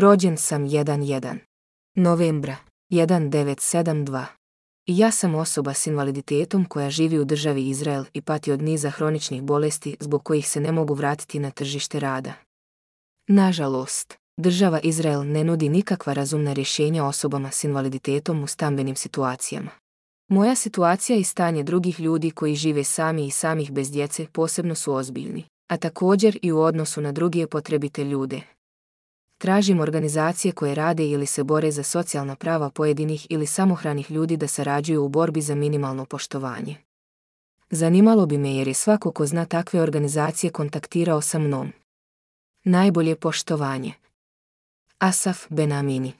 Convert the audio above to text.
Rođen sam 1.1. Novembra 1972. Ja sam osoba s invaliditetom koja živi u državi Izrael i pati od niza hroničnih bolesti zbog kojih se ne mogu vratiti na tržište rada. Nažalost, država Izrael ne nudi nikakva razumna rješenja osobama s invaliditetom u stambenim situacijama. Moja situacija i stanje drugih ljudi koji žive sami i samih bez djece posebno su ozbiljni, a također i u odnosu na druge potrebite ljude. Tražim organizacije koje rade ili se bore za socijalna prava pojedinih ili samohranih ljudi da sarađuju u borbi za minimalno poštovanje. Zanimalo bi me jer je svako ko zna takve organizacije kontaktirao sa mnom. Najbolje poštovanje. Asaf Benamini